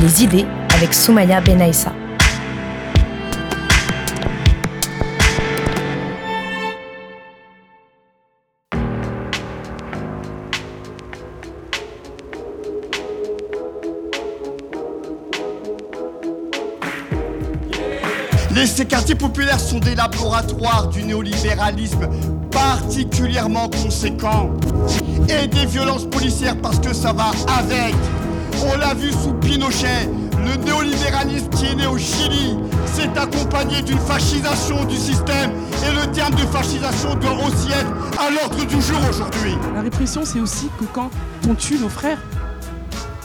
les idées avec Soumaya Benaïssa. ces quartiers populaires sont des laboratoires du néolibéralisme particulièrement conséquents et des violences policières parce que ça va avec. On l'a vu sous Pinochet, le néolibéralisme qui est né au Chili s'est accompagné d'une fascisation du système et le terme de fascisation doit aussi être à l'ordre du jour aujourd'hui. La répression, c'est aussi que quand on tue nos frères,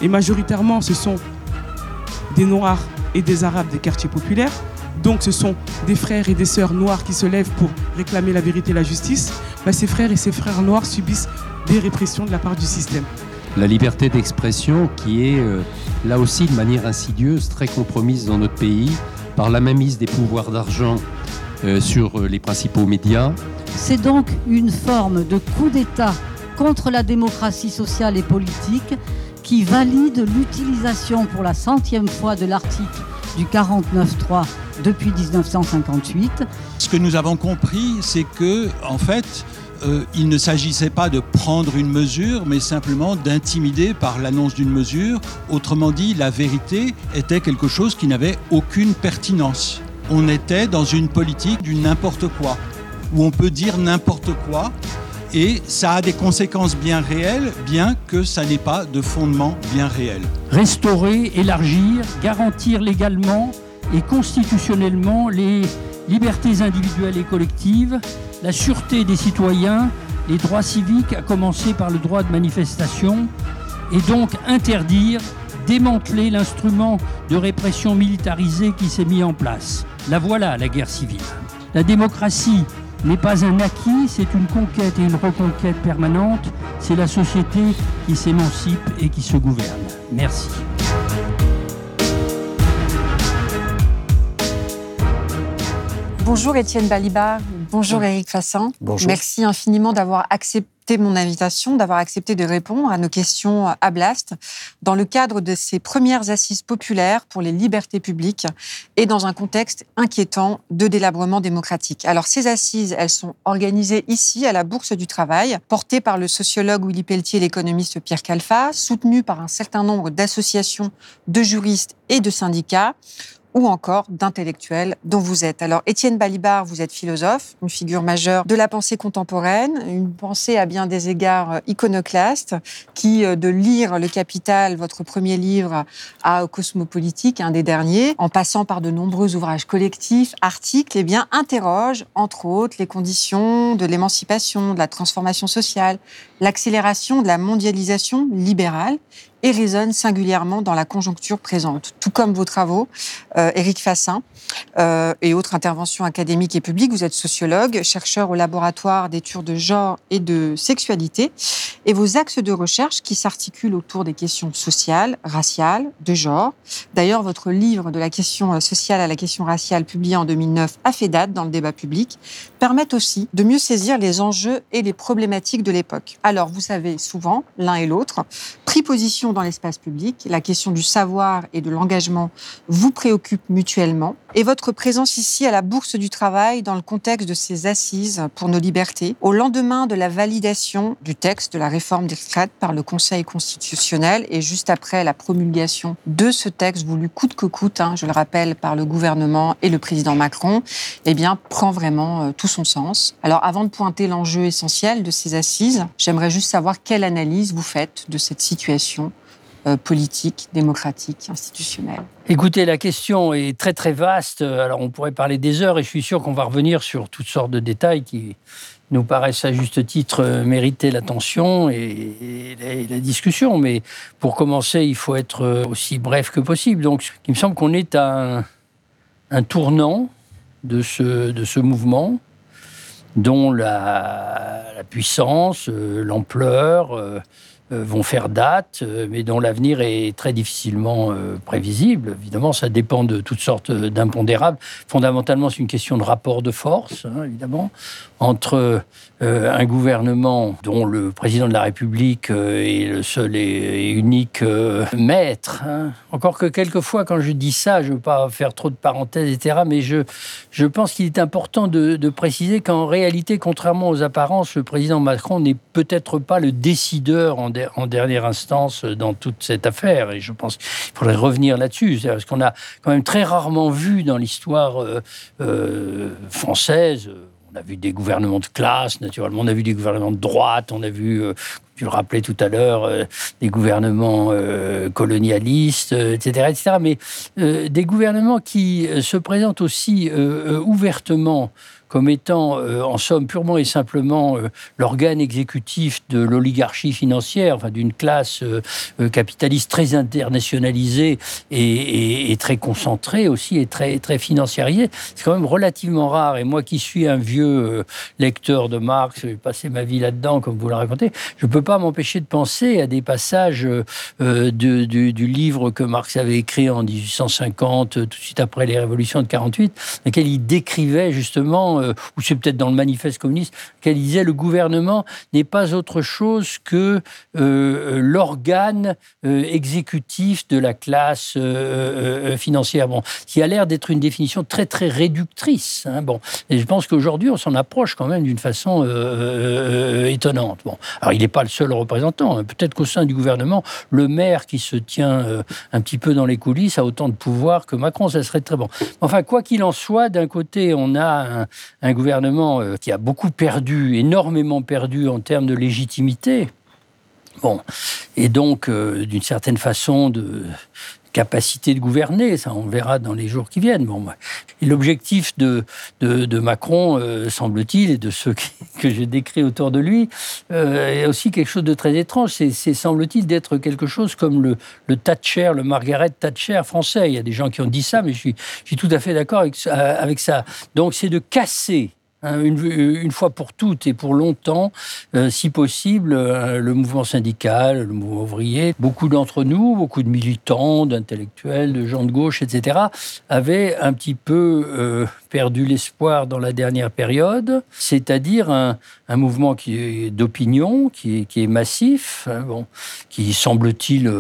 et majoritairement ce sont des Noirs et des Arabes des quartiers populaires, donc ce sont des frères et des sœurs noirs qui se lèvent pour réclamer la vérité et la justice, bah, ces frères et ces frères noirs subissent des répressions de la part du système la liberté d'expression qui est euh, là aussi de manière insidieuse très compromise dans notre pays par la mainmise des pouvoirs d'argent euh, sur euh, les principaux médias. C'est donc une forme de coup d'État contre la démocratie sociale et politique qui valide l'utilisation pour la centième fois de l'article du 49.3 depuis 1958. Ce que nous avons compris, c'est que, en fait, euh, il ne s'agissait pas de prendre une mesure, mais simplement d'intimider par l'annonce d'une mesure. Autrement dit, la vérité était quelque chose qui n'avait aucune pertinence. On était dans une politique du n'importe quoi, où on peut dire n'importe quoi, et ça a des conséquences bien réelles, bien que ça n'ait pas de fondement bien réel. Restaurer, élargir, garantir légalement et constitutionnellement les libertés individuelles et collectives, la sûreté des citoyens, les droits civiques, à commencer par le droit de manifestation, et donc interdire, démanteler l'instrument de répression militarisée qui s'est mis en place. La voilà, la guerre civile. La démocratie n'est pas un acquis, c'est une conquête et une reconquête permanente. C'est la société qui s'émancipe et qui se gouverne. Merci. Bonjour Étienne Balibar, bonjour Éric Fassin. Bonjour. Merci infiniment d'avoir accepté mon invitation, d'avoir accepté de répondre à nos questions à Blast dans le cadre de ces premières assises populaires pour les libertés publiques et dans un contexte inquiétant de délabrement démocratique. Alors ces assises, elles sont organisées ici à la Bourse du Travail, portées par le sociologue Willy Pelletier et l'économiste Pierre Calfa, soutenues par un certain nombre d'associations de juristes et de syndicats ou encore d'intellectuels dont vous êtes. Alors, Étienne Balibar, vous êtes philosophe, une figure majeure de la pensée contemporaine, une pensée à bien des égards iconoclaste, qui, euh, de lire Le Capital, votre premier livre, à Cosmopolitique, un des derniers, en passant par de nombreux ouvrages collectifs, articles, eh bien, interroge, entre autres, les conditions de l'émancipation, de la transformation sociale, l'accélération de la mondialisation libérale et résonne singulièrement dans la conjoncture présente. Tout comme vos travaux, euh, Éric Fassin, euh, et autres interventions académiques et publiques, vous êtes sociologue, chercheur au laboratoire d'études de genre et de sexualité, et vos axes de recherche qui s'articulent autour des questions sociales, raciales, de genre. D'ailleurs, votre livre de la question sociale à la question raciale, publié en 2009, a fait date dans le débat public, permettent aussi de mieux saisir les enjeux et les problématiques de l'époque. Alors, vous savez souvent, l'un et l'autre, pris position dans l'espace public. La question du savoir et de l'engagement vous préoccupe mutuellement. Et votre présence ici à la Bourse du Travail dans le contexte de ces assises pour nos libertés, au lendemain de la validation du texte de la réforme des retraites par le Conseil constitutionnel et juste après la promulgation de ce texte voulu coûte que coûte, hein, je le rappelle, par le gouvernement et le président Macron, eh bien, prend vraiment euh, tout son sens. Alors, avant de pointer l'enjeu essentiel de ces assises, j'aimerais juste savoir quelle analyse vous faites de cette situation politique, démocratique, institutionnelle Écoutez, la question est très très vaste. Alors on pourrait parler des heures et je suis sûr qu'on va revenir sur toutes sortes de détails qui nous paraissent à juste titre mériter l'attention et, la, discussion. Mais pour commencer, il faut être aussi bref que possible. Donc, il me semble qu'on est à un, tournant de ce, de ce mouvement dont la, puissance, l'ampleur, euh, vont faire date, euh, mais dont l'avenir est très difficilement euh, prévisible. Évidemment, ça dépend de toutes sortes d'impondérables. Fondamentalement, c'est une question de rapport de force, hein, évidemment, entre un gouvernement dont le président de la République est le seul et unique maître. Hein. Encore que quelquefois, quand je dis ça, je ne veux pas faire trop de parenthèses, etc., mais je, je pense qu'il est important de, préciser qu'en réalité, contrairement aux apparences, le président Macron n'est peut-être pas le décideur en en dernière instance dans toute cette affaire. Et je pense qu'il faudrait revenir là-dessus. Parce qu'on a quand même très rarement vu dans l'histoire euh, euh, française. On a vu des gouvernements de classe, naturellement. On a vu des gouvernements de droite. On a vu, euh, tu le rappelais tout à l'heure, des gouvernements colonialistes, etc., etc. Mais des gouvernements qui se présentent aussi ouvertement comme étant, euh, en somme, purement et simplement euh, l'organe exécutif de l'oligarchie financière, enfin, d'une classe euh, capitaliste très internationalisée et, très concentrée aussi, et très, très financiarisée. C'est quand même relativement rare. Et moi qui suis un vieux lecteur de Marx, j'ai passé ma vie là-dedans, comme vous le racontez, je ne peux pas m'empêcher de penser à des passages du, du, livre que Marx avait écrit en 1850, tout de suite après les révolutions de 48, dans lequel il décrivait justement euh, ou c'est peut-être dans le manifeste communiste, qu'elle disait le gouvernement n'est pas autre chose que euh, l'organe euh, exécutif de la classe financière. Bon, qui a l'air d'être une définition très très réductrice. Hein, bon, et je pense qu'aujourd'hui on s'en approche quand même d'une façon étonnante. Bon, alors il n'est pas le seul représentant. Hein. Peut-être qu'au sein du gouvernement, le maire qui se tient un petit peu dans les coulisses a autant de pouvoir que Macron. Ça serait très bon. Enfin, quoi qu'il en soit, d'un côté on a un, un gouvernement euh, qui a beaucoup perdu, énormément perdu en termes de légitimité. Bon, et donc, euh, d'une certaine façon, de capacité de gouverner, ça on verra dans les jours qui viennent. Bon, l'objectif de, de, Macron, euh, semble-t-il, et de ceux que j'ai décrits autour de lui, est aussi quelque chose de très étrange. C'est, semble-t-il, d'être quelque chose comme le, Thatcher, le Margaret Thatcher français. Il y a des gens qui ont dit ça, mais je suis, tout à fait d'accord avec ça. Donc c'est de casser Hein, une, fois pour toutes et pour longtemps, euh, si possible, euh, le mouvement syndical, le mouvement ouvrier, beaucoup d'entre nous, beaucoup de militants, d'intellectuels, de gens de gauche, etc., avaient un petit peu euh, perdu l'espoir dans la dernière période, c'est-à-dire un, mouvement qui d'opinion, qui est, massif, hein, bon, qui semble-t-il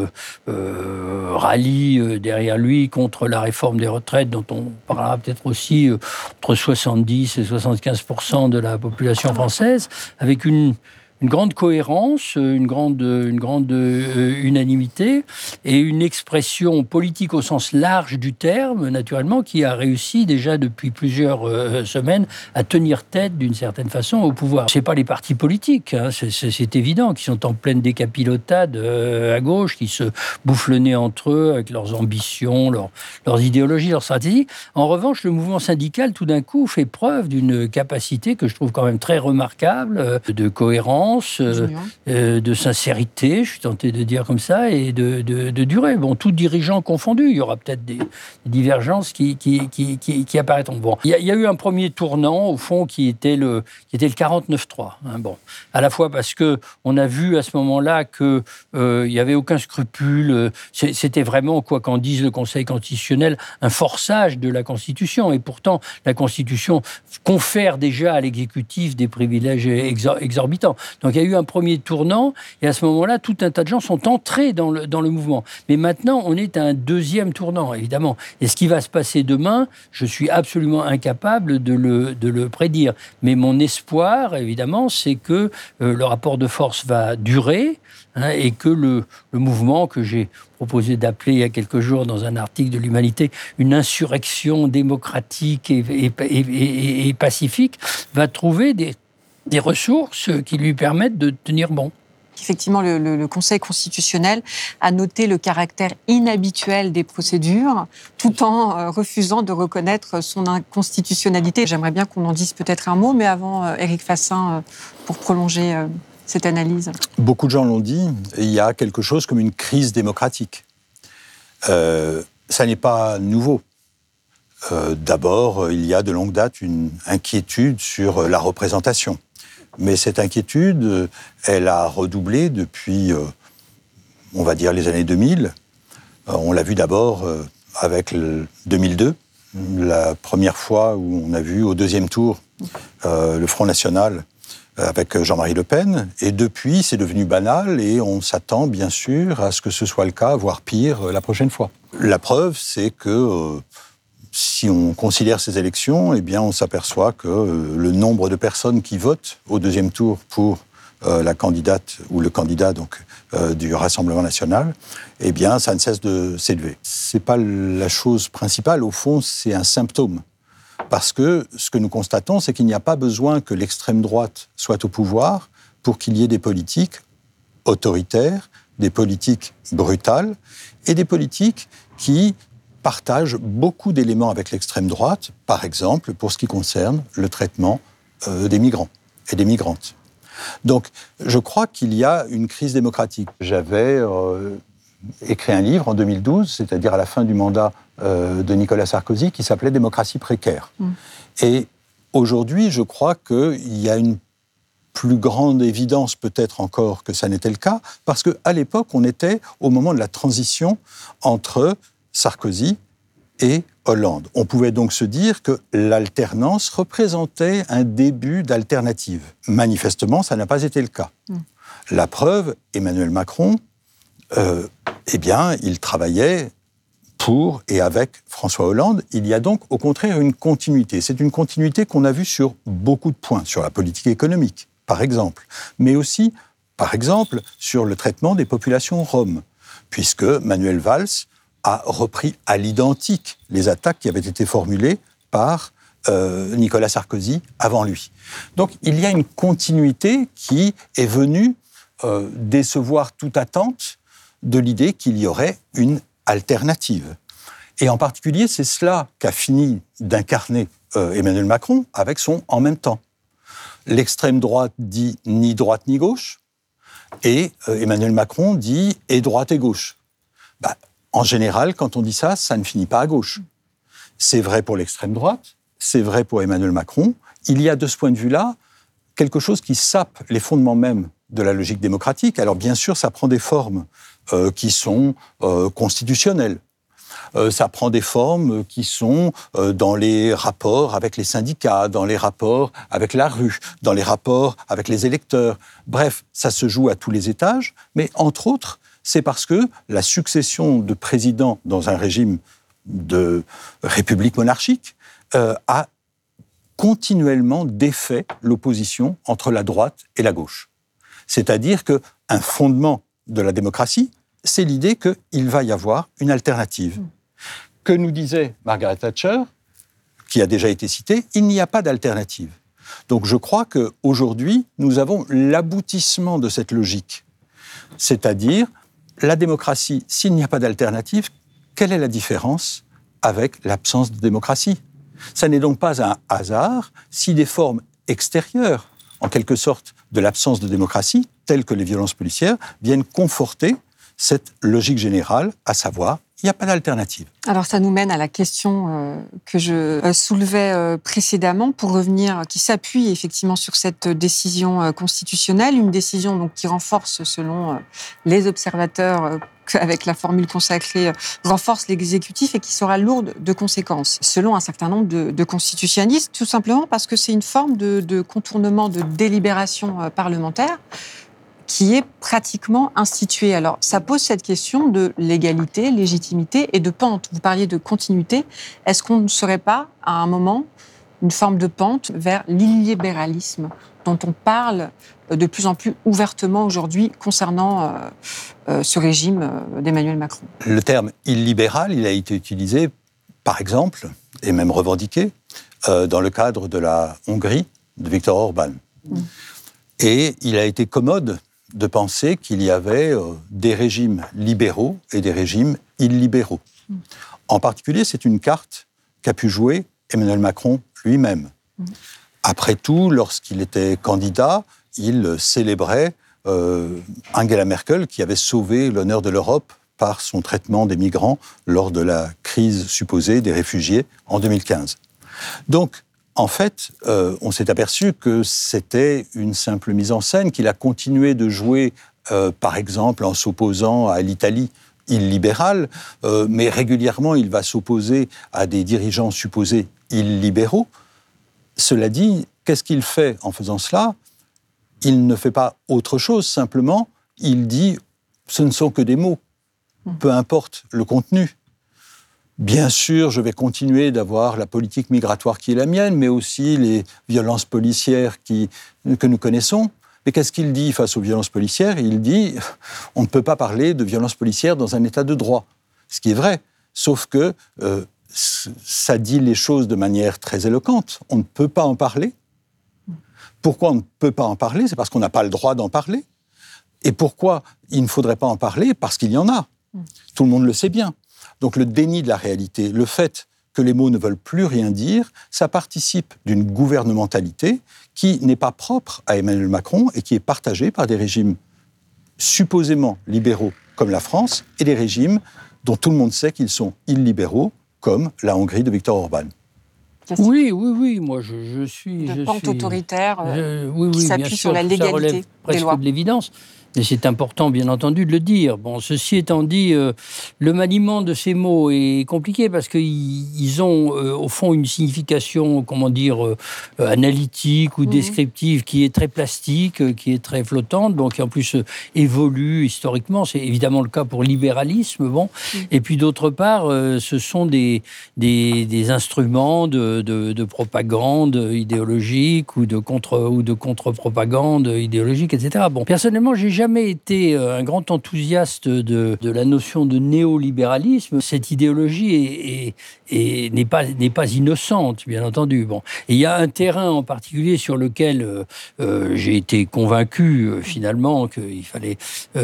rallie derrière lui contre la réforme des retraites, dont on parlera peut-être aussi entre 70 et 75 15% de la population française, avec une, une grande cohérence, une grande, une grande euh, unanimité et une expression politique au sens large du terme, naturellement, qui a réussi déjà depuis plusieurs euh, semaines à tenir tête d'une certaine façon au pouvoir. C'est pas les partis politiques, hein, c'est évident, qui sont en pleine décapilotade euh, à gauche, qui se bouffent le nez entre eux avec leurs ambitions, leurs idéologies, leurs stratégies. En revanche, le mouvement syndical, tout d'un coup, fait preuve d'une capacité que je trouve quand même très remarquable de cohérence euh, euh, de sincérité, je suis tenté de dire comme ça, et de, durée. Bon, tout dirigeant confondu, il y aura peut-être des, divergences qui, qui, qui, apparaîtront. Bon, il y, a, eu un premier tournant, au fond, qui était le, qui était le 49-3. Hein, bon, à la fois parce que on a vu à ce moment-là qu'il euh, n'y avait aucun scrupule. C'était vraiment, quoi qu'en dise le Conseil constitutionnel, un forçage de la Constitution. Et pourtant, la Constitution confère déjà à l'exécutif des privilèges exorbitants. Donc il y a eu un premier tournant, et à ce moment-là, tout un tas de gens sont entrés dans le, dans le mouvement. Mais maintenant, on est à un deuxième tournant, évidemment. Et ce qui va se passer demain, je suis absolument incapable de le, de le prédire. Mais mon espoir, évidemment, c'est que euh, le rapport de force va durer. Hein, et que le, le mouvement que j'ai proposé d'appeler il y a quelques jours dans un article de l'Humanité une insurrection démocratique et, et, pacifique va trouver des des ressources qui lui permettent de tenir bon. Effectivement, le, le, Conseil constitutionnel a noté le caractère inhabituel des procédures, tout en euh, refusant de reconnaître son inconstitutionnalité. J'aimerais bien qu'on en dise peut-être un mot, mais avant, euh, Éric Fassin, euh, pour prolonger cette analyse. Beaucoup de gens l'ont dit, il y a quelque chose comme une crise démocratique. ça n'est pas nouveau. D'abord, il y a de longue date une inquiétude sur la représentation. Mais cette inquiétude, elle a redoublé depuis, euh, on va dire, les années 2000. Euh, on l'a vu d'abord euh, avec le 2002, la première fois où on a vu au deuxième tour le Front National avec Jean-Marie Le Pen. Et depuis, c'est devenu banal et on s'attend bien sûr à ce que ce soit le cas, voire pire, la prochaine fois. La preuve, c'est que si on considère ces élections, eh on s'aperçoit que euh, le nombre de personnes qui votent au deuxième tour pour euh, la candidate ou le candidat donc euh, du Rassemblement national, eh bien, ça ne cesse de s'élever. C'est pas la chose principale. Au fond, c'est un symptôme. Parce que ce que nous constatons, c'est qu'il n'y a pas besoin que l'extrême droite soit au pouvoir pour qu'il y ait des politiques autoritaires, des politiques brutales et des politiques qui partage beaucoup d'éléments avec l'extrême droite, par exemple pour ce qui concerne le traitement euh, des migrants et des migrantes. Donc, je crois qu'il y a une crise démocratique. J'avais euh, écrit un livre en 2012, c'est-à-dire à la fin du mandat euh, de Nicolas Sarkozy, qui s'appelait Démocratie précaire. Mm. Et aujourd'hui, je crois qu'il y a une plus grande évidence peut-être encore que ça n'était le cas, parce qu'à l'époque, on était au moment de la transition entre Sarkozy et Hollande. On pouvait donc se dire que l'alternance représentait un début d'alternative. Manifestement, ça n'a pas été le cas. Hmm. La preuve, Emmanuel Macron, euh, eh bien, il travaillait pour et avec François Hollande. Il y a donc au contraire une continuité. C'est une continuité qu'on a vue sur beaucoup de points, sur la politique économique, par exemple, mais aussi, par exemple, sur le traitement des populations roms, puisque Manuel Valls a repris à l'identique les attaques qui avaient été formulées par euh, Nicolas Sarkozy avant lui. Donc il y a une continuité qui est venue euh, décevoir toute attente de l'idée qu'il y aurait une alternative. Et en particulier, c'est cela qu'a fini d'incarner euh, Emmanuel Macron avec son en même temps. L'extrême droite dit ni droite ni gauche, et Emmanuel Macron dit et droite et gauche. Bah, en général, quand on dit ça, ça ne finit pas à gauche. C'est vrai pour l'extrême droite, c'est vrai pour Emmanuel Macron. Il y a de ce point de vue-là quelque chose qui sape les fondements même de la logique démocratique. Alors bien sûr, ça prend des formes euh, qui sont euh, constitutionnelles. Euh, ça prend des formes qui sont dans les rapports avec les syndicats, dans les rapports avec la rue, dans les rapports avec les électeurs. Bref, ça se joue à tous les étages, mais entre autres, c'est parce que la succession de présidents dans un régime de république monarchique euh, a continuellement défait l'opposition entre la droite et la gauche. C'est-à-dire qu'un fondement de la démocratie, c'est l'idée qu'il va y avoir une alternative. Que nous disait Margaret Thatcher, qui a déjà été citée, il n'y a pas d'alternative. Donc je crois qu'aujourd'hui, nous avons l'aboutissement de cette logique. C'est-à-dire la démocratie, s'il n'y a pas d'alternative, quelle est la différence avec l'absence de démocratie? Ça n'est donc pas un hasard si des formes extérieures, en quelque sorte, de l'absence de démocratie, telles que les violences policières, viennent conforter cette logique générale, à savoir il n'y a pas d'alternative. Alors ça nous mène à la question euh, que je euh, soulevais euh, précédemment pour revenir, qui s'appuie effectivement sur cette décision constitutionnelle, une décision donc qui renforce, selon les observateurs, avec la formule consacrée, renforce l'exécutif et qui sera lourde de conséquences, selon un certain nombre de, constitutionnalistes, tout simplement parce que c'est une forme de, de contournement de délibération parlementaire qui est pratiquement institué. Alors, ça pose cette question de légalité, légitimité et de pente. Vous parliez de continuité. Est-ce qu'on ne serait pas, à un moment, une forme de pente vers l'illibéralisme dont on parle de plus en plus ouvertement aujourd'hui concernant euh, euh, ce régime euh, d'Emmanuel Macron? Le terme illibéral, il a été utilisé, par exemple, et même revendiqué, dans le cadre de la Hongrie de Viktor Orban. Mm. Et il a été commode de penser qu'il y avait euh, des régimes libéraux et des régimes illibéraux. En particulier, c'est une carte qu'a pu jouer Emmanuel Macron lui-même. Après tout, lorsqu'il était candidat, il célébrait euh, Angela Merkel qui avait sauvé l'honneur de l'Europe par son traitement des migrants lors de la crise supposée des réfugiés en 2015. Donc, en fait, euh, on s'est aperçu que c'était une simple mise en scène, qu'il a continué de jouer, euh, par exemple, en s'opposant à l'Italie illibérale, mais régulièrement, il va s'opposer à des dirigeants supposés illibéraux. Cela dit, qu'est-ce qu'il fait en faisant cela? Il ne fait pas autre chose, simplement, il dit ce ne sont que des mots, hmm. peu importe le contenu. Bien sûr, je vais continuer d'avoir la politique migratoire qui est la mienne, mais aussi les violences policières que nous connaissons. Mais qu'est-ce qu'il dit face aux violences policières? Il dit on ne peut pas parler de violences policières dans un état de droit. Ce qui est vrai, sauf que euh, ça dit les choses de manière très éloquente. On ne peut pas en parler. Pourquoi on ne peut pas en parler? C'est parce qu'on n'a pas le droit d'en parler. Et pourquoi il ne faudrait pas en parler? Parce qu'il y en a. Tout le monde le sait bien. Donc le déni de la réalité, le fait que les mots ne veulent plus rien dire, ça participe d'une gouvernementalité qui n'est pas propre à Emmanuel Macron et qui est partagée par des régimes supposément libéraux comme la France et des régimes dont tout le monde sait qu'ils sont illibéraux comme la Hongrie de Viktor Orban. Oui, oui, oui, moi je, suis. De pente autoritaire euh, qui s'appuie sur la légalité des lois. de l'évidence. Et c'est important, bien entendu, de le dire. Bon, ceci étant dit, euh, le maniement de ces mots est compliqué parce qu'ils ont, euh, au fond, une signification, comment dire, euh, analytique ou mhm. descriptive qui est très plastique, qui est très flottante, bon, qui en plus évolue historiquement. C'est évidemment le cas pour le libéralisme. Bon. Mhm. Et puis, d'autre part, ce sont des, des, des instruments de, de, de, propagande idéologique ou de contre ou de contre-propagande idéologique, etc. Bon, personnellement, j'ai jamais été euh, un grand enthousiaste de, de la notion de néolibéralisme. Cette idéologie n'est pas, pas innocente, bien entendu. Bon. Il y a un terrain en particulier sur lequel euh, euh, j'ai été convaincu finalement qu'il fallait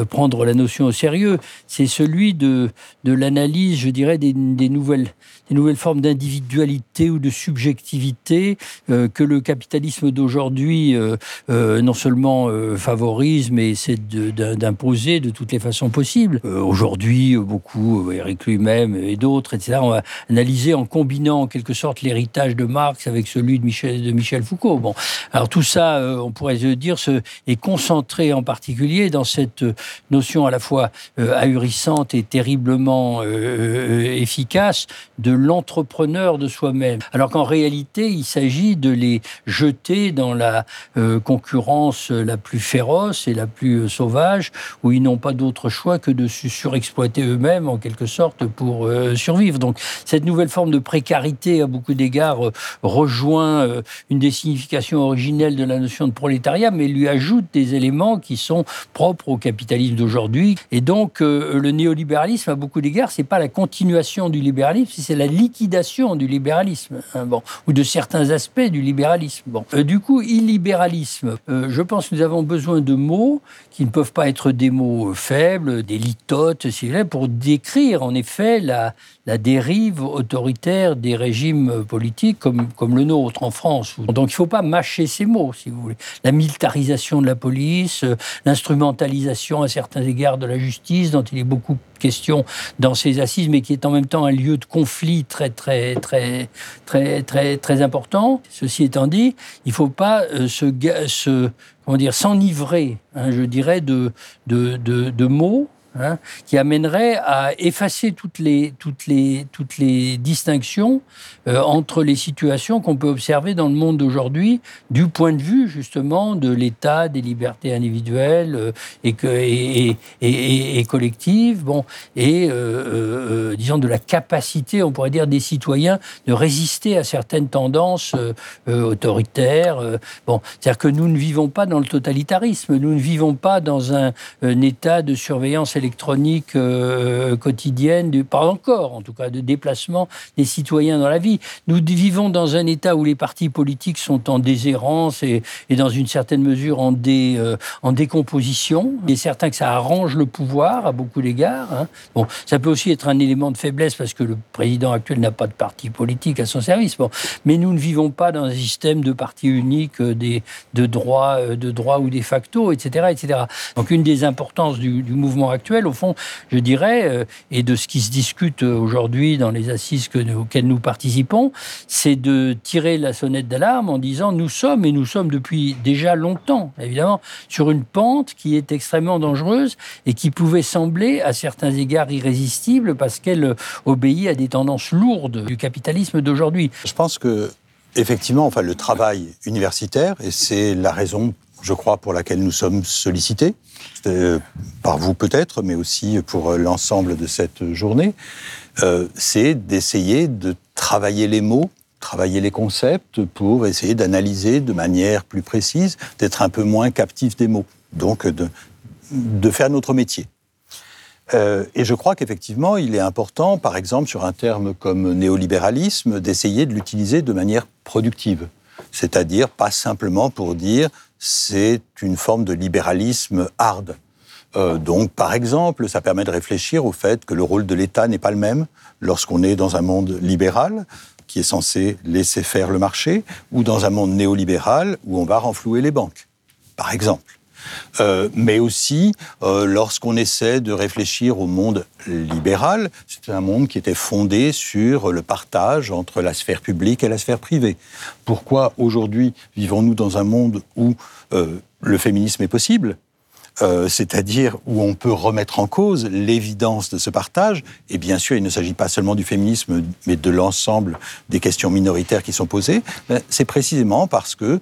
prendre la notion au sérieux. C'est celui de, de l'analyse, je dirais, des nouvelles des nouvelles formes d'individualité ou de subjectivité euh, que le capitalisme d'aujourd'hui euh, euh, non seulement favorise, mais essaie d'imposer de, toutes les façons possibles. Aujourd'hui, beaucoup, Eric lui-même et d'autres, etc., on va analyser en combinant en quelque sorte l'héritage de Marx avec celui de Michel, de Michel Foucault. Bon, alors tout ça, on pourrait se dire, se, est concentré en particulier dans cette notion à la fois ahurissante et terriblement efficace de l'entrepreneur de soi-même. Alors qu'en réalité, il s'agit de les jeter dans la euh, concurrence la plus féroce et la plus euh, sauvage, où ils n'ont pas d'autre choix que de se surexploiter eux-mêmes, en quelque sorte, pour euh, survivre. Donc, cette nouvelle forme de précarité, à beaucoup d'égards, rejoint une des significations originelles de la notion de prolétariat, mais lui ajoute des éléments qui sont propres au capitalisme d'aujourd'hui. Et donc, le néolibéralisme, à beaucoup d'égards, c'est pas la continuation du libéralisme, c'est la liquidation du libéralisme, hein, ou de certains aspects du libéralisme. Euh, du coup, illibéralisme, euh, je pense que nous avons besoin de mots qui ne peuvent pas être des mots faibles, des litotes, si vous pour décrire en effet la, la dérive autoritaire des régimes politiques comme, comme le nôtre en France. Donc il ne faut pas mâcher ces mots, si vous voulez. La militarisation de la police, euh, l'instrumentalisation à certains égards de la justice, dont il est beaucoup question dans ces assises, mais qui est en même temps un lieu de conflit très, très, très, très, très, très important. Ceci étant dit, il ne faut pas euh, se, comment dire, s'enivrer, hein, je dirais, de, de, de mots Hein, qui amènerait à effacer toutes les, toutes les, toutes les distinctions euh, entre les situations qu'on peut observer dans le monde d'aujourd'hui, du point de vue justement de l'État, des libertés individuelles euh, et, que, et, et, et, collectives, bon, et euh, disons de la capacité, on pourrait dire, des citoyens de résister à certaines tendances autoritaires. bon, c'est-à-dire que nous ne vivons pas dans le totalitarisme, nous ne vivons pas dans un, un état de surveillance électronique euh, quotidienne, du, pas encore en tout cas, de déplacement des citoyens dans la vie. Nous vivons dans un État où les partis politiques sont en déshérence et, dans une certaine mesure euh, en décomposition. Il est certain que ça arrange le pouvoir à beaucoup d'égards. Hein. Bon, ça peut aussi être un élément de faiblesse parce que le président actuel n'a pas de parti politique à son service. Bon, mais nous ne vivons pas dans un système de partis uniques, euh, de droit ou de facto, etc., etc. Donc une des importances du, mouvement actuel, au fond, je dirais, euh, et de ce qui se discute aujourd'hui dans les assises que, auxquelles nous participons, c'est de tirer la sonnette d'alarme en disant nous sommes, et nous sommes depuis déjà longtemps, évidemment, sur une pente qui est extrêmement dangereuse et qui pouvait sembler, à certains égards, irrésistible parce qu'elle obéit à des tendances lourdes du capitalisme d'aujourd'hui. Je pense que effectivement, enfin, le travail universitaire, et c'est la raison je crois, pour laquelle nous sommes sollicités, euh, par vous peut-être, mais aussi pour euh, l'ensemble de cette journée, euh, c'est d'essayer de travailler les mots, travailler les concepts pour essayer d'analyser de manière plus précise, d'être un peu moins captif des mots, donc de, de faire notre métier. et je crois qu'effectivement, il est important, par exemple, sur un terme comme néolibéralisme, d'essayer de l'utiliser de manière productive. C'est-à-dire pas simplement pour dire c'est une forme de libéralisme hard. Euh, donc, par exemple, ça permet de réfléchir au fait que le rôle de l'État n'est pas le même lorsqu'on est dans un monde libéral qui est censé laisser faire le marché, ou dans un monde néolibéral où on va renflouer les banques, par exemple. Euh, mais aussi euh, lorsqu'on essaie de réfléchir au monde libéral, c'est un monde qui était fondé sur le partage entre la sphère publique et la sphère privée. Pourquoi aujourd'hui vivons-nous dans un monde où euh, le féminisme est possible? C'est-à-dire où on peut remettre en cause l'évidence de ce partage. Et bien sûr, il ne s'agit pas seulement du féminisme, mais de l'ensemble des questions minoritaires qui sont posées. Ben, c'est précisément parce que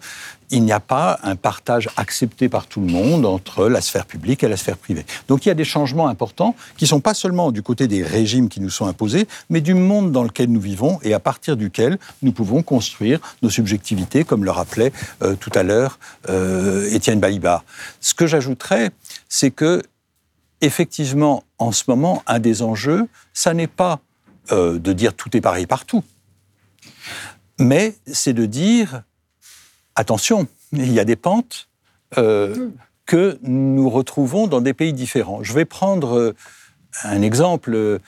il n'y a pas un partage accepté par tout le monde entre la sphère publique et la sphère privée. Donc il y a des changements importants qui ne sont pas seulement du côté des régimes qui nous sont imposés, mais du monde dans lequel nous vivons et à partir duquel nous pouvons construire nos subjectivités, comme le rappelait euh, tout à l'heure euh, Étienne Balibar. Ce que j'ajouterais, c'est que, effectivement, en ce moment, un des enjeux, ça n'est pas euh, de dire tout est pareil partout, mais c'est de dire attention, il y a des pentes euh, que nous retrouvons dans des pays différents. Je vais prendre euh, un exemple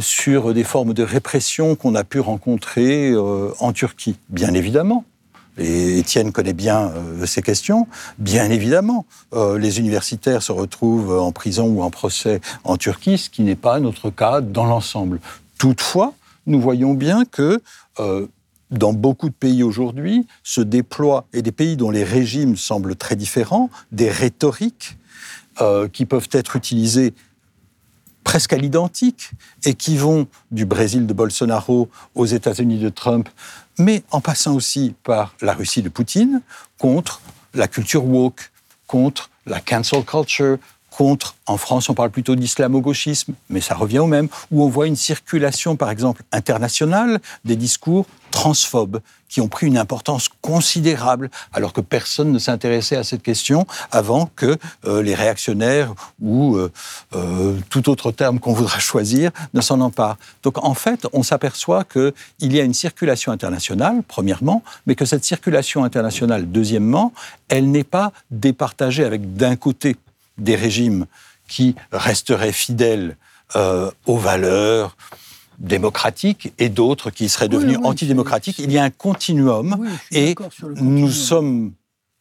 sur des formes de répression qu'on a pu rencontrer en Turquie. Bien évidemment, et Étienne connaît bien euh, ces questions, bien évidemment, euh, les universitaires se retrouvent en prison ou en procès en Turquie, ce qui n'est pas notre cas dans l'ensemble. Toutefois, nous voyons bien que euh, dans beaucoup de pays aujourd'hui se déploient, et des pays dont les régimes semblent très différents, des rhétoriques qui peuvent être utilisées presque à l'identique et qui vont du Brésil de Bolsonaro aux États-Unis de Trump mais en passant aussi par la Russie de Poutine, contre la culture woke, contre la cancel culture, contre, en France, on parle plutôt d'islamo-gauchisme, mais ça revient au même, où on voit une circulation, par exemple, internationale des discours transphobes qui ont pris une importance considérable, alors que personne ne s'intéressait à cette question avant que euh, les réactionnaires ou euh, euh, tout autre terme qu'on voudra choisir ne s'en emparent. Donc en fait, on s'aperçoit qu'il y a une circulation internationale, premièrement, mais que cette circulation internationale, deuxièmement, elle n'est pas départagée avec d'un côté des régimes qui resteraient fidèles aux valeurs démocratiques et d'autres qui seraient devenus antidémocratiques. Il y a un continuum et nous sommes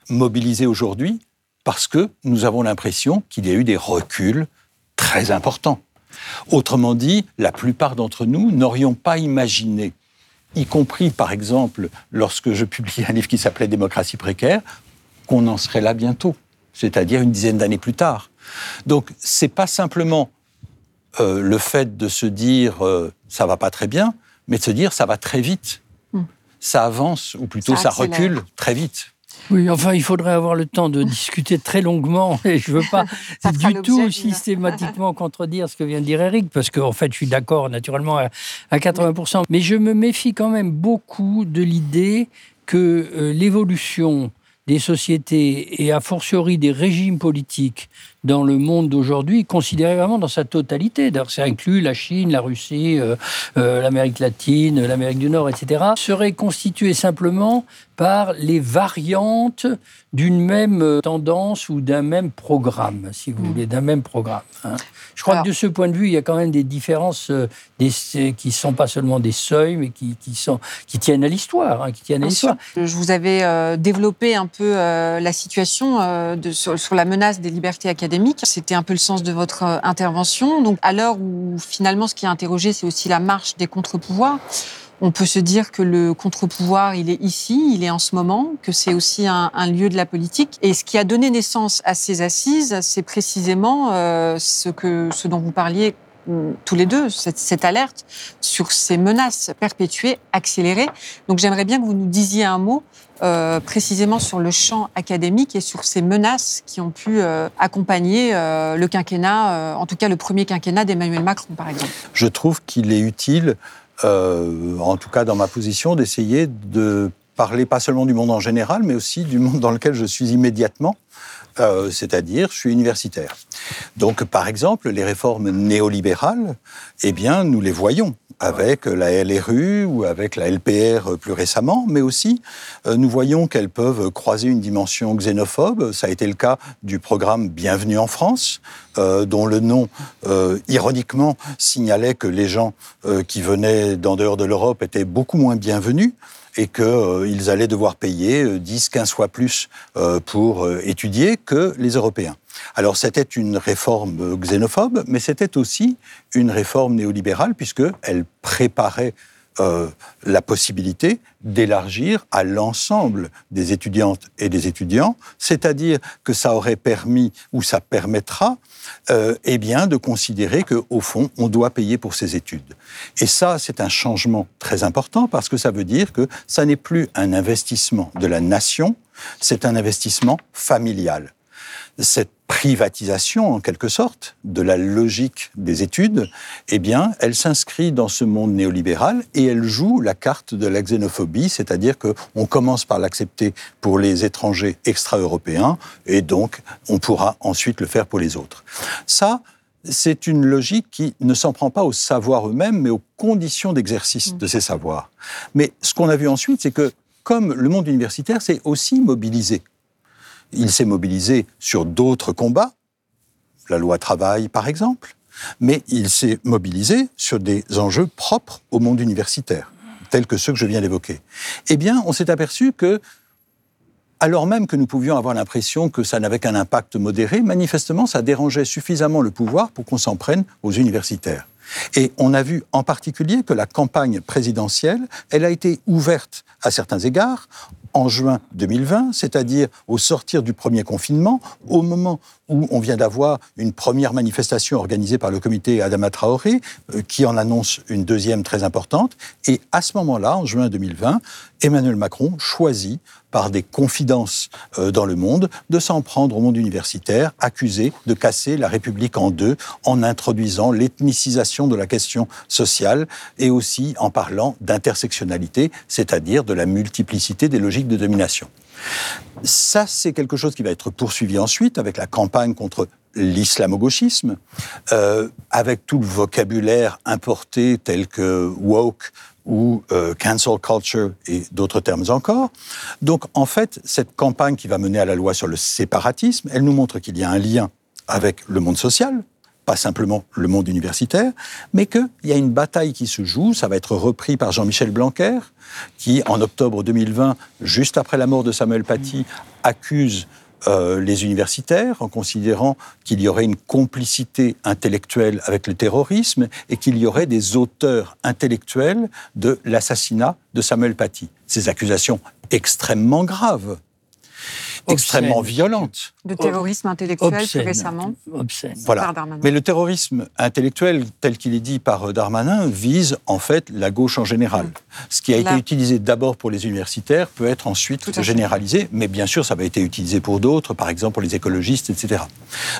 mobilisés aujourd'hui parce que nous avons l'impression qu'il y a eu des reculs très importants. Autrement dit, la plupart d'entre nous n'aurions pas imaginé, y compris par exemple lorsque je publie un livre qui s'appelait Démocratie précaire, qu'on en serait là bientôt c'est-à-dire une dizaine d'années plus tard. Donc, c'est pas simplement euh, le fait de se dire euh, ça va pas très bien, mais de se dire ça va très vite. Hmm. Ça avance, ou plutôt ça, recule très vite. Oui, enfin, il faudrait avoir le temps de discuter très longuement et je ne veux pas du tout systématiquement contredire ce que vient de dire Eric, parce qu'en fait, je suis d'accord naturellement à, 80%. Mais je me méfie quand même beaucoup de l'idée que euh, l'évolution des sociétés et a fortiori des régimes politiques dans le monde d'aujourd'hui, considéré vraiment dans sa totalité. D'ailleurs, ça inclut la Chine, la Russie, euh, euh, l'Amérique latine, l'Amérique du Nord, etc., serait constitué simplement par les variantes d'une même euh, tendance ou d'un même programme, si vous mm. voulez, d'un même programme. Hein. Je crois que de ce point de vue, il y a quand même des différences des, qui ne sont pas seulement des seuils, mais qui, qui sont, qui tiennent à l'histoire. Hein, qui tiennent à l'histoire. Je vous avais développé un peu la situation de, sur, sur, la menace des libertés académiques. C'était un peu le sens de votre intervention. Donc, à l'heure où finalement, ce qui est interrogé, c'est aussi la marche des contre-pouvoirs. On peut se dire que le contre-pouvoir, il est ici, il est en ce moment, que c'est aussi un, lieu de la politique. Et ce qui a donné naissance à ces assises, c'est précisément euh, ce, que, ce dont vous parliez mm, tous les deux, cette, alerte sur ces menaces perpétuées, accélérées. Donc j'aimerais bien que vous nous disiez un mot euh, précisément sur le champ académique et sur ces menaces qui ont pu euh, accompagner le quinquennat, en tout cas le premier quinquennat d'Emmanuel Macron, par exemple. Je trouve qu'il est utile euh, en tout cas dans ma position, d'essayer de parler pas seulement du monde en général, mais aussi du monde dans lequel je suis immédiatement, euh, c'est-à-dire je suis universitaire. Donc par exemple, les réformes néolibérales, eh bien nous les voyons avec la LRU ou avec la LPR plus récemment, mais aussi euh, nous voyons qu'elles peuvent croiser une dimension xénophobe. Ça a été le cas du programme Bienvenue en France, euh, dont le nom, euh, ironiquement, signalait que les gens qui venaient d'en dehors de l'Europe étaient beaucoup moins bienvenus et qu'ils allaient devoir payer 10, 15 fois plus pour étudier que les Européens. Alors c'était une réforme xénophobe, mais c'était aussi une réforme néolibérale, puisqu'elle préparait euh, la possibilité d'élargir à l'ensemble des étudiantes et des étudiants, c'est-à-dire que ça aurait permis ou ça permettra euh, eh bien, de considérer qu'au fond, on doit payer pour ses études. Et ça, c'est un changement très important parce que ça veut dire que ça n'est plus un investissement de la nation, c'est un investissement familial cette privatisation, en quelque sorte, de la logique des études, eh bien, elle s'inscrit dans ce monde néolibéral et elle joue la carte de la xénophobie, c'est-à-dire qu'on commence par l'accepter pour les étrangers extra-européens et donc on pourra ensuite le faire pour les autres. Ça, c'est une logique qui ne s'en prend pas aux savoirs eux-mêmes, mais aux conditions d'exercice de ces savoirs. Mais ce qu'on a vu ensuite, c'est que comme le monde universitaire s'est aussi mobilisé il s'est mobilisé sur d'autres combats, la loi travail par exemple, mais il s'est mobilisé sur des enjeux propres au monde universitaire, tels que ceux que je viens d'évoquer. Eh bien, on s'est aperçu que, alors même que nous pouvions avoir l'impression que ça n'avait qu'un impact modéré, manifestement, ça dérangeait suffisamment le pouvoir pour qu'on s'en prenne aux universitaires. Et on a vu en particulier que la campagne présidentielle, elle a été ouverte à certains égards en juin 2020, c'est-à-dire au sortir du premier confinement, au moment où on vient d'avoir une première manifestation organisée par le comité Adama Traoré, euh, qui en annonce une deuxième très importante. Et à ce moment-là, en juin 2020, Emmanuel Macron choisit, par des confidences euh, dans le monde, de s'en prendre au monde universitaire, accusé de casser la République en deux en introduisant l'ethnicisation de la question sociale et aussi en parlant d'intersectionnalité, c'est-à-dire de la multiplicité des logiques de domination. Ça, c'est quelque chose qui va être poursuivi ensuite avec la campagne contre l'islamo-gauchisme, euh, avec tout le vocabulaire importé tel que woke ou euh, cancel culture et d'autres termes encore. Donc en fait, cette campagne qui va mener à la loi sur le séparatisme, elle nous montre qu'il y a un lien avec le monde social, pas simplement le monde universitaire, mais qu'il y a une bataille qui se joue. Ça va être repris par Jean-Michel Blanquer, qui, en octobre 2020, juste après la mort de Samuel Paty, accuse euh, les universitaires en considérant qu'il y aurait une complicité intellectuelle avec le terrorisme et qu'il y aurait des auteurs intellectuels de l'assassinat de Samuel Paty. Ces accusations extrêmement graves extrêmement violente. De terrorisme intellectuel plus récemment. Obscène. Voilà. Mais le terrorisme intellectuel, tel qu'il est dit par Darmanin, vise en fait la gauche en général. Ce qui a été utilisé d'abord pour les universitaires peut être ensuite généralisé, mais bien sûr, ça va été utilisé pour d'autres, par exemple pour les écologistes, etc.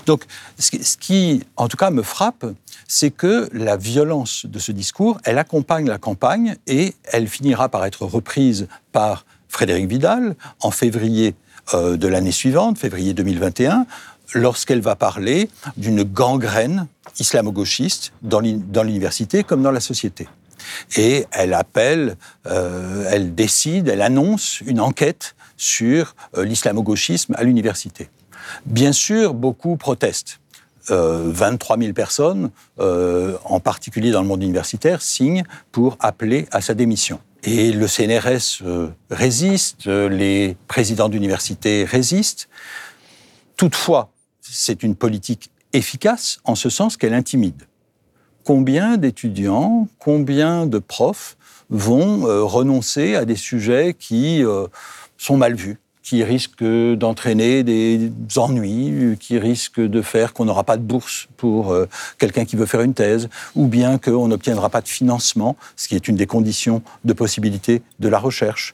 Donc, ce qui, en tout cas, me frappe, c'est que la violence de ce discours, elle accompagne la campagne et elle finira par être reprise par Frédéric Vidal en février euh, de l'année suivante, février 2021, lorsqu'elle va parler d'une gangrène islamo-gauchiste dans l'université comme dans la société. Et elle appelle, euh, elle décide, elle annonce une enquête sur euh, l'islamo-gauchisme à l'université. Bien sûr, beaucoup protestent. 23 euh, 000 personnes, en particulier dans le monde universitaire, signent pour appeler à sa démission. Et le CNRS résiste, les présidents d'université résistent. Toutefois, c'est une politique efficace en ce sens qu'elle intimide. Combien d'étudiants, combien de profs vont euh, renoncer à des sujets qui euh, sont mal vus, qui risquent d'entraîner des ennuis, qui risquent de faire qu'on n'aura pas de bourse pour euh, quelqu'un qui veut faire une thèse, ou bien qu'on n'obtiendra pas de financement, ce qui est une des conditions de possibilité de la recherche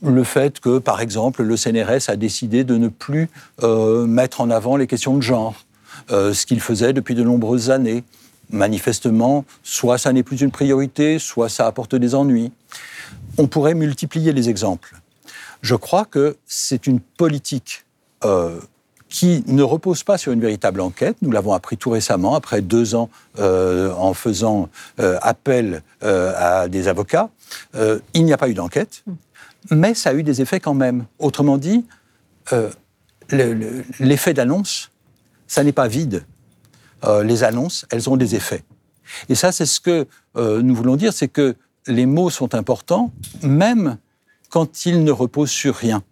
le fait que, par exemple, le CNRS a décidé de ne plus euh, mettre en avant les questions de genre, euh, ce qu'il faisait depuis de nombreuses années. Manifestement, soit ça n'est plus une priorité, soit ça apporte des ennuis. On pourrait multiplier les exemples. Je crois que c'est une politique euh, qui ne repose pas sur une véritable enquête. Nous l'avons appris tout récemment, après deux ans en faisant appel à des avocats. il n'y a pas eu d'enquête mais ça a eu des effets quand même. Autrement dit, euh, l'effet d'annonce, ça n'est pas vide. Euh, les annonces, elles ont des effets. Et ça, c'est ce que euh, nous voulons dire, c'est que les mots sont importants, même quand ils ne reposent sur rien.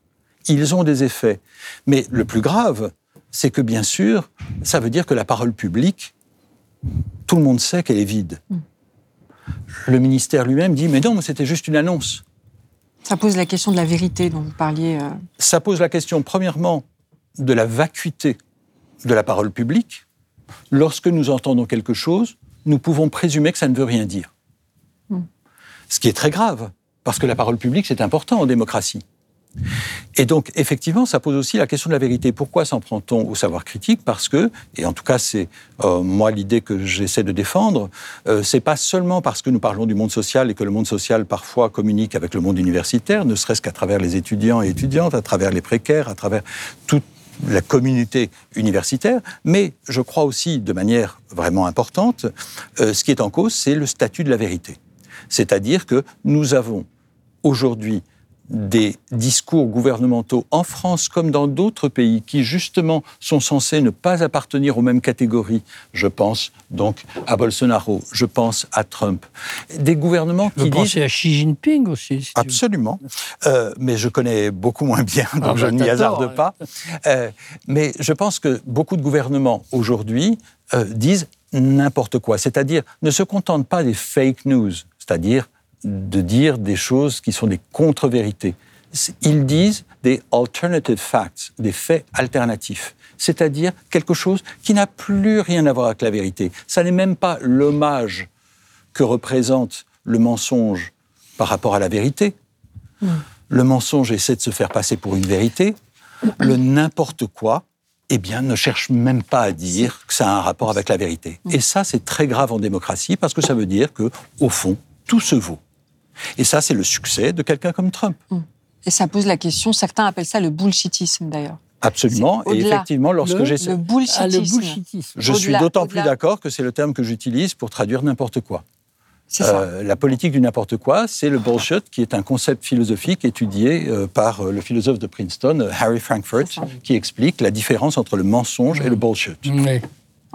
Ils ont des effets. Mais le plus grave, c'est que bien sûr, ça veut dire que la parole publique, tout le monde sait qu'elle est vide. Mm. Le ministère lui-même dit, mais non, mais c'était juste une annonce. Ça pose la question de la vérité dont vous parliez. Euh. Ça pose la question, premièrement, de la vacuité de la parole publique. Lorsque nous entendons quelque chose, nous pouvons présumer que ça ne veut rien dire. Hmm. Ce qui est très grave, parce que la parole publique, c'est important en démocratie. Et donc, effectivement, ça pose aussi la question de la vérité. Pourquoi s'en prend-on au savoir critique? Parce que, et en tout cas, c'est euh, moi l'idée que j'essaie de défendre, euh, c'est pas seulement parce que nous parlons du monde social et que le monde social parfois communique avec le monde universitaire, ne serait-ce qu'à travers les étudiants et étudiantes, à travers les précaires, à travers toute la communauté universitaire, mais je crois aussi de manière vraiment importante, euh, ce qui est en cause, c'est le statut de la vérité. C'est-à-dire que nous avons aujourd'hui des discours gouvernementaux en France comme dans d'autres pays qui justement sont censés ne pas appartenir aux mêmes catégories. Je pense donc à Bolsonaro, je pense à Trump. Des gouvernements qui Vous disent... à Xi Jinping aussi. Absolument. Euh, mais je connais beaucoup moins bien, donc ah je bah, n'y hasarde pas. Euh, mais je pense que beaucoup de gouvernements aujourd'hui euh, disent n'importe quoi, c'est-à-dire ne se contentent pas des fake news, c'est-à-dire de dire des choses qui sont des contre-vérités. Ils disent des alternative facts, des faits alternatifs, c'est-à-dire quelque chose qui n'a plus rien à voir avec la vérité. Ça n'est même pas l'hommage que représente le mensonge par rapport à la vérité. Le mensonge essaie de se faire passer pour une vérité. Le n'importe quoi, eh bien, ne cherche même pas à dire que ça a un rapport avec la vérité. Et ça, c'est très grave en démocratie parce que ça veut dire que, au fond, tout se vaut. Et ça, c'est le succès de quelqu'un comme Trump. Hum. Et ça pose la question, certains appellent ça le bullshitisme d'ailleurs. Absolument. Et effectivement, lorsque j'essaie. Le bullshitisme. Je suis d'autant plus d'accord que c'est le terme que j'utilise pour traduire n'importe quoi. Euh, la politique du n'importe quoi, c'est le bullshit, qui est un concept philosophique étudié euh, par euh, le philosophe de Princeton, Harry Frankfurt, qui explique la différence entre le mensonge et le bullshit.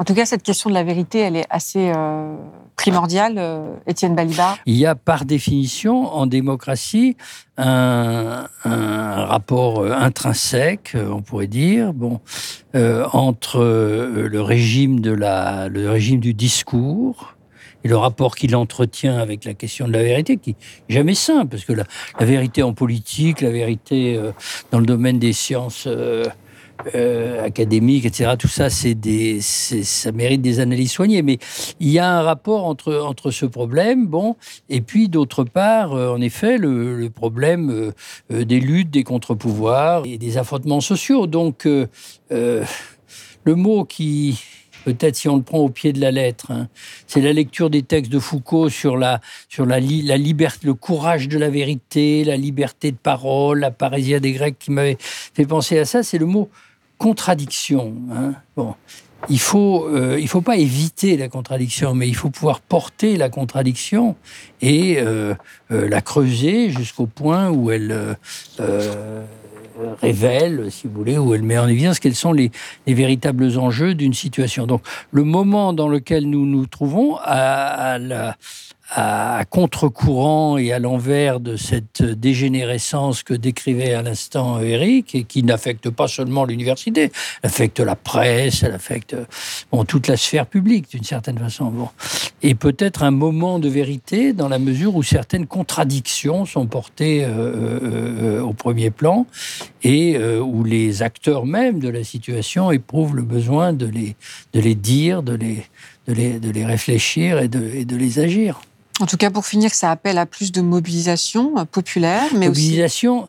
En tout cas, cette question de la vérité, elle est assez euh, primordiale, euh, Étienne Balibar. Il y a par définition en démocratie un, rapport euh, intrinsèque, on pourrait dire, bon, entre le régime du discours et le rapport qu'il entretient avec la question de la vérité, qui n'est jamais simple, parce que la, vérité en politique, la vérité dans le domaine des sciences académique, etc. Tout ça, c'est des, ça mérite des analyses soignées. Mais il y a un rapport entre, entre ce problème, bon, et puis d'autre part, euh, en effet, le, problème euh, des luttes, des contre-pouvoirs et des affrontements sociaux. Donc, le mot qui, peut-être si on le prend au pied de la lettre. Hein. C'est la lecture des textes de Foucault sur la, sur la, la liberté, le courage de la vérité, la liberté de parole, la parésia des Grecs qui m'avait fait penser à ça. C'est le mot contradiction. Hein. Bon, il faut, euh, faut pas éviter la contradiction, mais il faut pouvoir porter la contradiction et euh, euh, la creuser jusqu'au point où elle révèle, si vous voulez, où elle met en évidence quels sont les, les véritables enjeux d'une situation. Donc, le moment dans lequel nous nous trouvons à la à contre-courant et à l'envers de cette dégénérescence que décrivait à l'instant Eric et qui n'affecte pas seulement l'université, elle affecte la presse, elle affecte toute la sphère publique d'une certaine façon. Et peut-être un moment de vérité dans la mesure où certaines contradictions sont portées euh, euh, euh, au premier plan et où les acteurs même de la situation éprouvent le besoin de les, dire, de les, réfléchir et de les agir. En tout cas, pour finir, ça appelle à plus de mobilisation euh, populaire, mais mobilisation,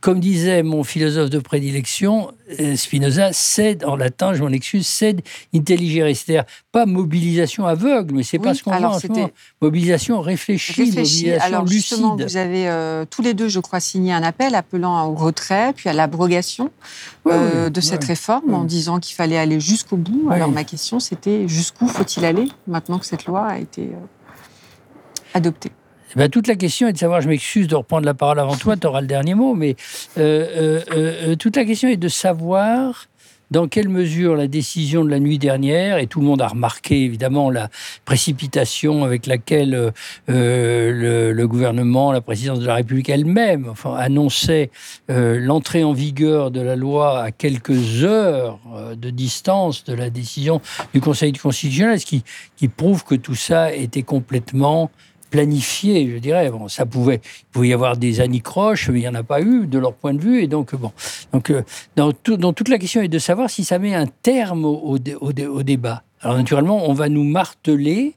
comme disait mon philosophe de prédilection, euh, Spinoza, sed, en latin, je m'en excuse, sed intelligere, c'est-à-dire pas mobilisation aveugle, mais c'est pas ce qu'on voit en Mobilisation réfléchie, mobilisation alors, justement, Vous avez euh, tous les deux, je crois, signé un appel appelant au retrait, puis à l'abrogation de cette réforme, en disant qu'il fallait aller jusqu'au bout. Alors ma question, c'était jusqu'où faut-il aller maintenant que cette loi a été adopté eh ben, toute la question est de savoir, je m'excuse de reprendre la parole avant toi, tu auras le dernier mot, mais euh, euh, euh, toute la question est de savoir dans quelle mesure la décision de la nuit dernière, et tout le monde a remarqué évidemment la précipitation avec laquelle le, gouvernement, la présidence de la République elle-même annonçait l'entrée en vigueur de la loi à quelques heures de distance de la décision du Conseil constitutionnel, ce qui, qui prouve que tout ça était complètement planifié, je dirais. Bon, ça pouvait, il pouvait y avoir des anicroches, mais il n'y en a pas eu de leur point de vue. Et donc, bon, donc, euh, dans, toute la question est de savoir si ça met un terme au, débat. Alors, naturellement, on va nous marteler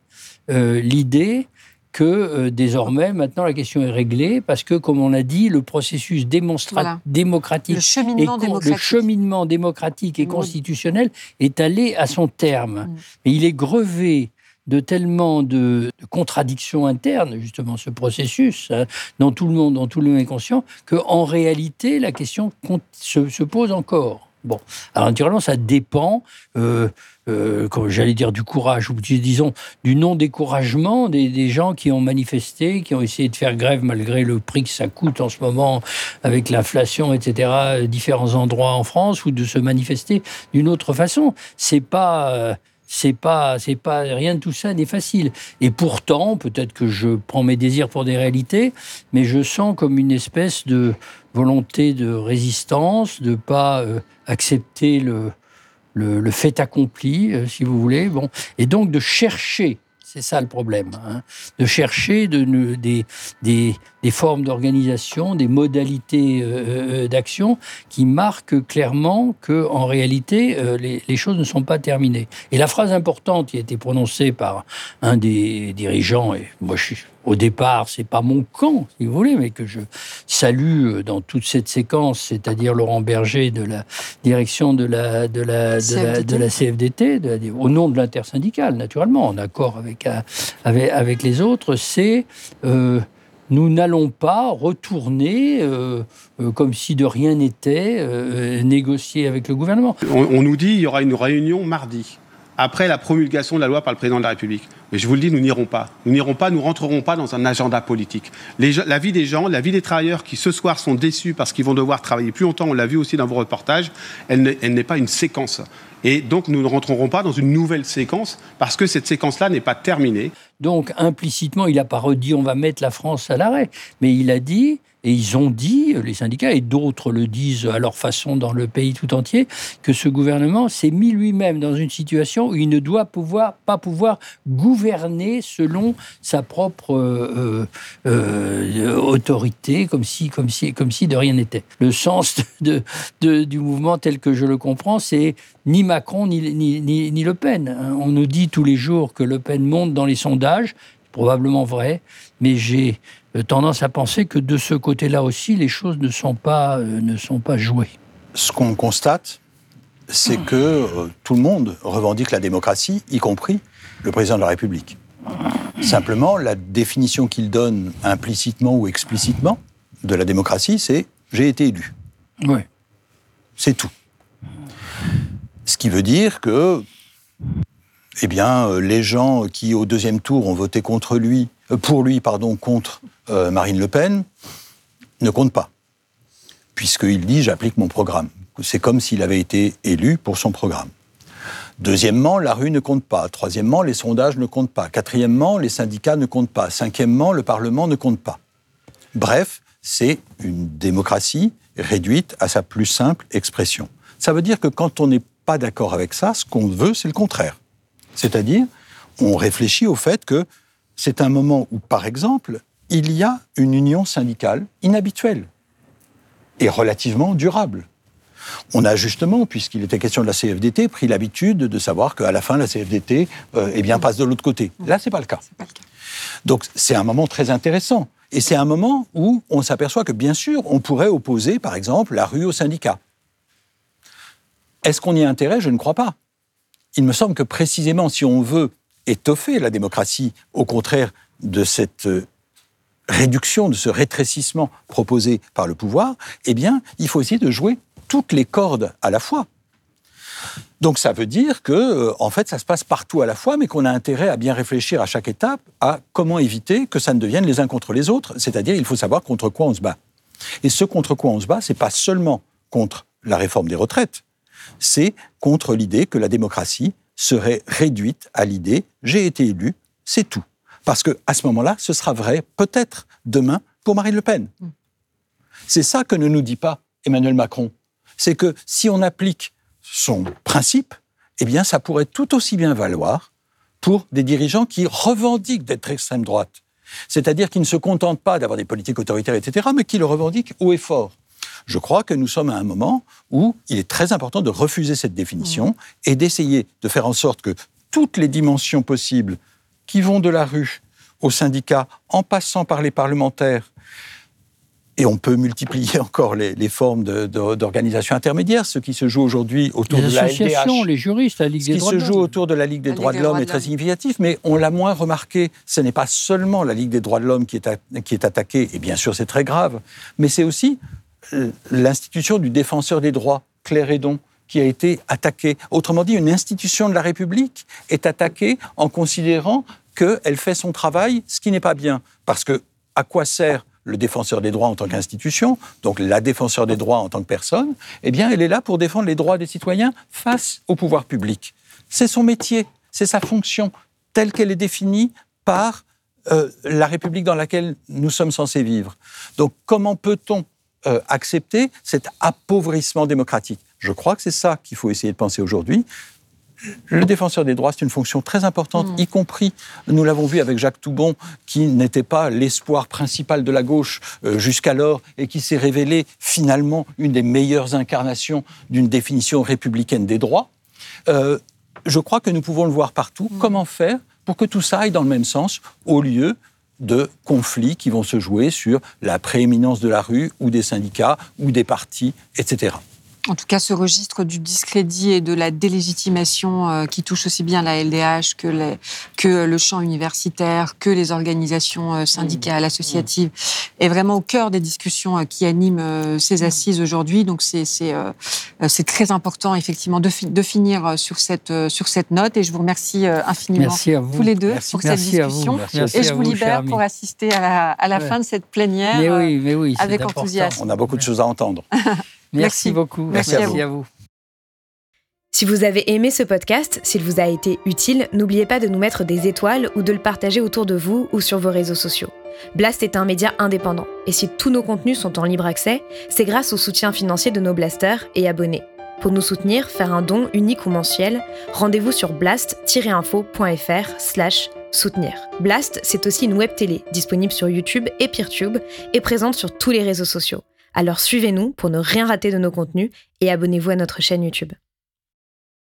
euh, l'idée que euh, désormais, maintenant, la question est réglée parce que, comme on a dit, le processus démocratique, le cheminement, et, démocratique. Le cheminement démocratique et constitutionnel est allé à son terme. Mm. Mais il est grevé de tellement de, contradictions internes, justement, ce processus, hein, dont, tout le monde, dont tout le monde est conscient, qu'en réalité, la question se, pose encore. Bon, alors naturellement, ça dépend, euh, euh, j'allais dire du courage, ou disons du non-découragement des, gens qui ont manifesté, qui ont essayé de faire grève malgré le prix que ça coûte en ce moment avec l'inflation, etc., différents endroits en France, ou de se manifester d'une autre façon. C'est pas, euh, c'est pas, c'est pas rien de tout ça n'est facile. Et pourtant, peut-être que je prends mes désirs pour des réalités, mais je sens comme une espèce de volonté de résistance, de pas euh, accepter le, le, fait accompli, euh, si vous voulez, bon, et donc de chercher c'est ça le problème. Hein. De chercher de, des, des, des, formes d'organisation, des modalités euh, euh, d'action qui marquent clairement que, en réalité, euh, les, les, choses ne sont pas terminées. Et la phrase importante qui a été prononcée par un des dirigeants, et moi je suis au départ, c'est pas mon camp, si vous voulez, mais que je salue euh, dans toute cette séquence, c'est-à-dire Laurent Berger de la direction de la, de la, de la, CFDT, au nom de l'intersyndicale, naturellement, en accord avec, euh, avec, avec les autres, c'est euh, nous n'allons pas retourner, comme si de rien n'était, négocier avec le gouvernement. On, on nous dit qu'il y aura une réunion mardi après la promulgation de la loi par le président de la République. Mais je vous le dis, nous n'irons pas. Nous n'irons pas, nous rentrerons pas dans un agenda politique. la vie des gens, la vie des travailleurs qui ce soir sont déçus parce qu'ils vont devoir travailler plus longtemps, on l'a vu aussi dans vos reportages, elle n'est pas une séquence. Et donc nous ne rentrerons pas dans une nouvelle séquence parce que cette séquence-là n'est pas terminée. Donc implicitement, il n'a pas redit on va mettre la France à l'arrêt, mais il a dit et ils ont dit, les syndicats, et d'autres le disent à leur façon dans le pays tout entier, que ce gouvernement s'est mis lui-même dans une situation où il ne doit pouvoir, pas pouvoir gouverner selon sa propre euh, euh, autorité, comme si, comme, si, comme si de rien n'était. Le sens du mouvement tel que je le comprends, c'est ni Macron ni, ni Le Pen. On nous dit tous les jours que Le Pen monte dans les sondages, probablement vrai, mais j'ai euh, tendance à penser que de ce côté-là aussi, les choses ne sont pas, euh, ne sont pas jouées. Ce qu'on constate, c'est que euh, tout le monde revendique la démocratie, y compris le président de la République. Simplement, la définition qu'il donne implicitement ou explicitement de la démocratie, c'est j'ai été élu. Oui. C'est tout. Ce qui veut dire que, eh bien, euh, les gens qui au deuxième tour ont voté contre lui, euh, pour lui, pardon, contre euh, Marine Le Pen, ne comptent pas, puisqu'il dit j'applique mon programme. C'est comme s'il avait été élu pour son programme. Deuxièmement, la rue ne compte pas. Troisièmement, les sondages ne comptent pas. Quatrièmement, les syndicats ne comptent pas. Cinquièmement, le Parlement ne compte pas. Bref, c'est une démocratie réduite à sa plus simple expression. Ça veut dire que quand on n'est pas d'accord avec ça, ce qu'on veut, c'est le contraire. C'est-à-dire, on réfléchit au fait que c'est un moment où, par exemple, il y a une union syndicale inhabituelle et relativement durable. On a justement, puisqu'il était question de la CFDT, pris l'habitude de savoir qu'à la fin, la CFDT euh, eh bien, passe de l'autre côté. Là, ce n'est pas le cas. Donc, c'est un moment très intéressant. Et c'est un moment où on s'aperçoit que, bien sûr, on pourrait opposer, par exemple, la rue au syndicat. Est-ce qu'on y a intérêt? Je ne crois pas. Il me semble que précisément, si on veut étoffer la démocratie, au contraire de cette euh, réduction, de ce rétrécissement proposé par le pouvoir, eh bien, il faut essayer de jouer toutes les cordes à la fois. Donc ça veut dire que, euh, en fait, ça se passe partout à la fois, mais qu'on a intérêt à bien réfléchir à chaque étape à comment éviter que ça ne devienne les uns contre les autres. C'est-à-dire, il faut savoir contre quoi on se bat. Et ce contre quoi on se bat, c'est pas seulement contre la réforme des retraites, c'est contre l'idée que la démocratie serait réduite à l'idée j'ai été élu, c'est tout. Parce que à ce moment-là, ce sera vrai peut-être demain pour Marine Le Pen. Mm. C'est ça que ne nous dit pas Emmanuel Macron c'est que si on applique son principe, eh bien, ça pourrait tout aussi bien valoir pour des dirigeants qui revendiquent d'être extrême droite. C'est-à-dire qui ne se contentent pas d'avoir des politiques autoritaires, etc., mais qui le revendiquent haut et fort. Je crois que nous sommes à un moment où il est très important de refuser cette définition mmh. et d'essayer de faire en sorte que toutes les dimensions possibles qui vont de la rue au syndicat, en passant par les parlementaires, et on peut multiplier encore les, formes d'organisation intermédiaire. Ce qui se joue aujourd'hui autour de la LDH. les juristes, la Ligue des droits de l'homme. Ce qui se joue autour de la Ligue des droits de l'homme est très significatif, mais on l'a moins remarqué. Ce n'est pas seulement la Ligue des droits de l'homme qui, qui, est attaquée, et bien sûr c'est très grave, mais c'est aussi l'institution du défenseur des droits, Claire Hédon, qui a été attaquée. Autrement dit, une institution de la République est attaquée en considérant qu'elle fait son travail, ce qui n'est pas bien. Parce que à quoi sert le défenseur des droits en tant qu'institution, donc la défenseur des droits en tant que personne, eh bien, elle est là pour défendre les droits des citoyens face au pouvoir public. C'est son métier, c'est sa fonction, telle qu'elle est définie par euh, la République dans laquelle nous sommes censés vivre. Donc, comment peut-on euh, accepter cet appauvrissement démocratique Je crois que c'est ça qu'il faut essayer de penser aujourd'hui. Le défenseur des droits, c'est une fonction très importante, mm. y compris, nous l'avons vu avec Jacques Toubon, qui n'était pas l'espoir principal de la gauche euh, jusqu'alors et qui s'est révélé finalement une des meilleures incarnations d'une définition républicaine des droits. Euh, je crois que nous pouvons le voir partout. Mm. Comment faire pour que tout ça aille dans le même sens au lieu de conflits qui vont se jouer sur la prééminence de la rue ou des syndicats ou des partis, etc. En tout cas, ce registre du discrédit et de la délégitimation euh, qui touche aussi bien la LDH que, que, le champ universitaire, que les organisations euh, syndicales, associatives, est vraiment au cœur des discussions euh, qui animent ces assises aujourd'hui. Donc, c'est très important, effectivement, de, de, finir sur cette, sur cette note. Et je vous remercie infiniment tous les deux pour cette discussion. et je vous, libère pour assister à la, fin de cette plénière mais oui, mais oui, avec enthousiasme. On a beaucoup de choses à entendre. Merci, beaucoup. Merci, à, vous. Si vous avez aimé ce podcast, s'il vous a été utile, n'oubliez pas de nous mettre des étoiles ou de le partager autour de vous ou sur vos réseaux sociaux. Blast est un média indépendant, et si tous nos contenus sont en libre accès, c'est grâce au soutien financier de nos blasters et abonnés. Pour nous soutenir, faire un don unique ou mensuel, rendez-vous sur blast-info.fr slash soutenir. Blast, c'est aussi une web télé disponible sur YouTube et Peertube et présente sur tous les réseaux sociaux. Alors suivez-nous pour ne rien rater de nos contenus et abonnez-vous à notre chaîne YouTube.